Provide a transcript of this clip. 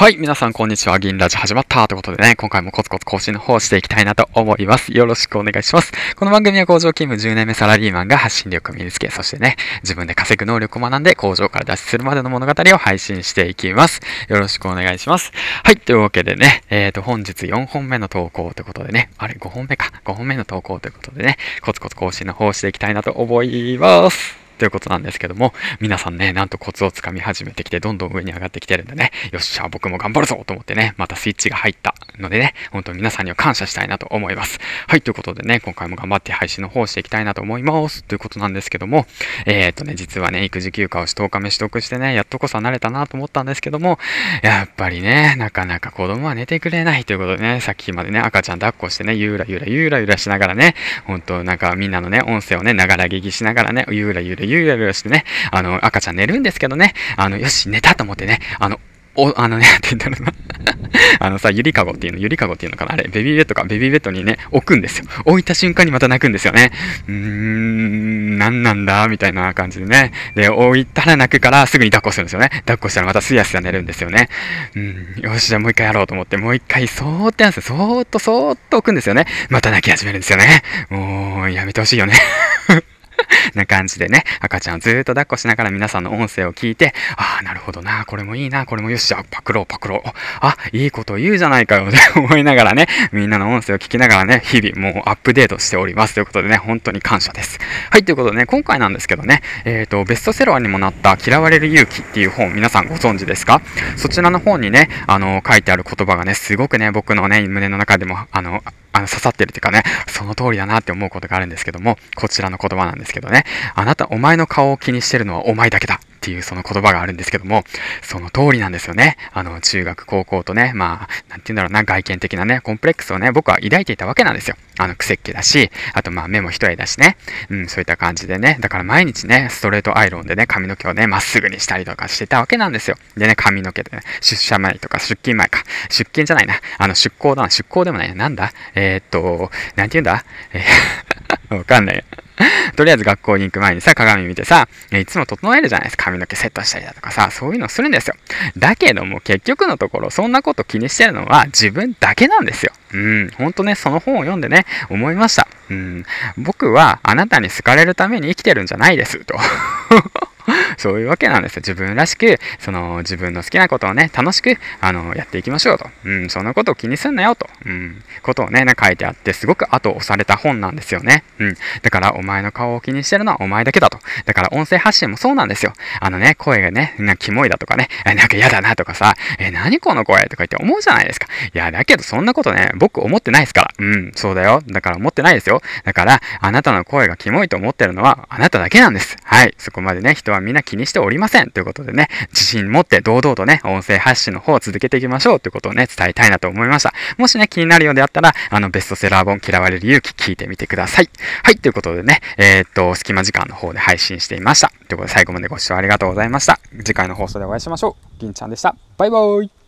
はい、皆さんこんにちは。銀ラジ始まったということでね、今回もコツコツ更新の方をしていきたいなと思います。よろしくお願いします。この番組は工場勤務10年目サラリーマンが発信力を身につけ、そしてね、自分で稼ぐ能力を学んで工場から脱出するまでの物語を配信していきます。よろしくお願いします。はい、というわけでね、えっ、ー、と、本日4本目の投稿ということでね、あれ、5本目か。5本目の投稿ということでね、コツコツ更新の方をしていきたいなと思います。ということなんですけども、皆さんね、なんとコツをつかみ始めてきて、どんどん上に上がってきてるんでね、よっしゃ、僕も頑張るぞと思ってね、またスイッチが入ったのでね、本当に皆さんには感謝したいなと思います。はい、ということでね、今回も頑張って配信の方していきたいなと思います。ということなんですけども、えー、っとね、実はね、育児休暇を10日目取得してね、やっとこそ慣れたなと思ったんですけども、やっぱりね、なかなか子供は寝てくれないということでね、さっきまでね、赤ちゃん抱っこしてね、ゆらゆらゆらゆらしながらね、本当なんかみんなのね、音声をね、ながら聞きしながらね、ゆらゆらゆらゆらしてね、あの、赤ちゃん寝るんですけどね、あの、よし、寝たと思ってね、あの、お、あのね、って言ったらな あのさ、ゆりかごっていうの、ゆりかごっていうのかなあれ、ベビーベッドか、ベビーベッドにね、置くんですよ。置いた瞬間にまた泣くんですよね。うーん、なんなんだ？みたいな感じでね。で、置いたら泣くからすぐに抱っこするんですよね。抱っこしたらまたすやすや寝るんですよね。うん、よし、じゃあもう一回やろうと思って、もう一回そーっとやんすよ。そーっとそーっと置くんですよね。また泣き始めるんですよね。もう、やめてほしいよね な感じでね、赤ちゃんをずっと抱っこしながら皆さんの音声を聞いて、ああ、なるほどな、これもいいな、これもよし、ゃあパクろう、パクろう。あ、いいこと言うじゃないかよ、って 思いながらね、みんなの音声を聞きながらね、日々もうアップデートしております。ということでね、本当に感謝です。はい、ということでね、今回なんですけどね、えっ、ー、と、ベストセラーにもなった嫌われる勇気っていう本、皆さんご存知ですか？そちらの本にね、あの、書いてある言葉がね、すごくね、僕のね、胸の中でも、あの、あの刺さってるっていうかね、その通りだなって思うことがあるんですけども、こちらの言葉なんですけどね、あなた、お前の顔を気にしてるのはお前だけだ。っていうその言葉があるんですけども、その通りなんですよね。あの、中学、高校とね、まあ、なんて言うんだろうな、外見的なね、コンプレックスをね、僕は抱いていたわけなんですよ。あの、癖っ気だし、あとまあ目も一重だしね。うん、そういった感じでね。だから毎日ね、ストレートアイロンでね、髪の毛をね、まっすぐにしたりとかしてたわけなんですよ。でね、髪の毛でね、出社前とか出勤前か。出勤じゃないな。あの、出向だな。出向でもないな。なんだ？えー、っと、なんて言うんだ？えー、わかんない。とりあえず学校に行く前にさ、鏡見てさ、いつも整えるじゃないですか。髪の毛セットしたりだとかさ、そういうのするんですよ。だけども結局のところ、そんなこと気にしてるのは自分だけなんですよ。うん、ほんとね、その本を読んでね、思いました。うん、僕はあなたに好かれるために生きてるんじゃないです、と。そういうわけなんですよ。自分らしく、その自分の好きなことをね、楽しく、あの、やっていきましょうと。うん、そんなことを気にすんなよと。うん、ことをね、書いてあって、すごく後押された本なんですよね。うん。だから、お前の顔を気にしてるのはお前だけだと。だから、音声発信もそうなんですよ。あのね、声がね、なんかキモいだとかね、なんか嫌だなとかさ、え、何この声とか言って思うじゃないですか。いや、だけどそんなことね、僕思ってないですから。うん、そうだよ。だから思ってないですよ。だから、あなたの声がキモいと思ってるのは、あなただけなんです。はい。そこまでね、人ははみんな気にしておりません。ということでね、自信持って堂々とね、音声発信の方を続けていきましょうということをね、伝えたいなと思いました。もしね、気になるようであったら、あの、ベストセラー本嫌われる勇気聞いてみてください。はい、ということでね、えー、っと、隙間時間の方で配信していました。ということで最後までご視聴ありがとうございました。次回の放送でお会いしましょう。銀ちゃんでした。バイバーイ。